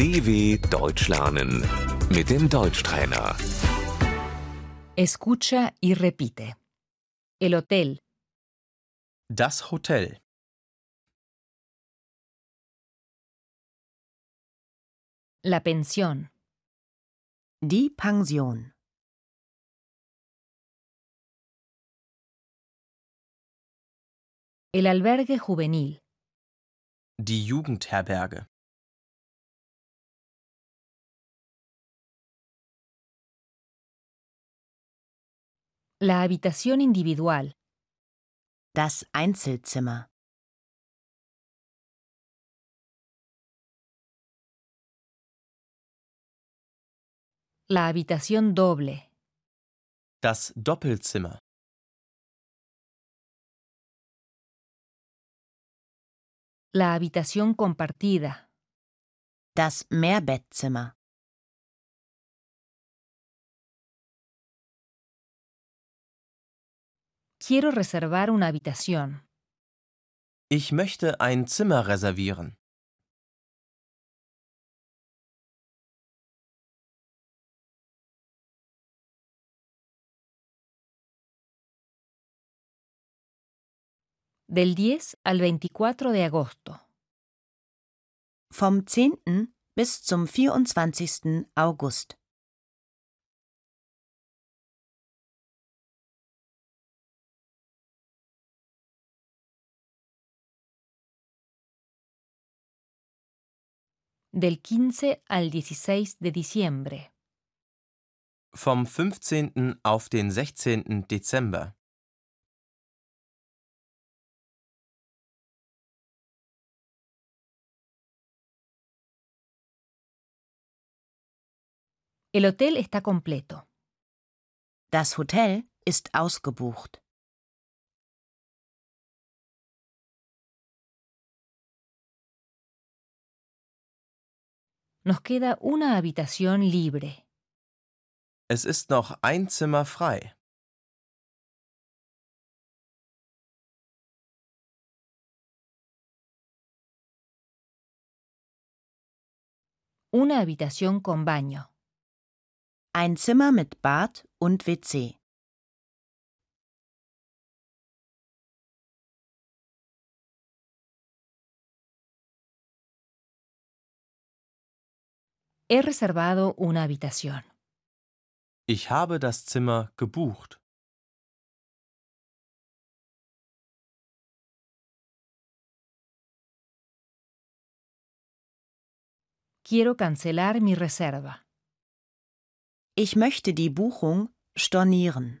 DW Deutsch lernen mit dem Deutschtrainer. Escucha y repite. El hotel, Das Hotel. la pensión, Die Pension. el albergue juvenil, Die Jugendherberge. La habitación individual, Das Einzelzimmer. la habitación doble, Das Doppelzimmer. la habitación compartida, Das Mehrbettzimmer. Quiero reservar una habitación, Ich möchte ein Zimmer reservieren. del 10 al 24 de agosto, Vom 10. bis zum 24. August. Del 15 al 16 de diciembre, Vom 15. auf den 16. Dezember. el hotel está completo, Das Hotel ist ausgebucht. Nos queda una habitación libre, Es ist noch ein Zimmer frei. una habitación con baño, Ein Zimmer mit Bad und WC. He reservado una habitación. Ich habe das Zimmer gebucht. Quiero cancelar mi reserva. Ich möchte die Buchung stornieren.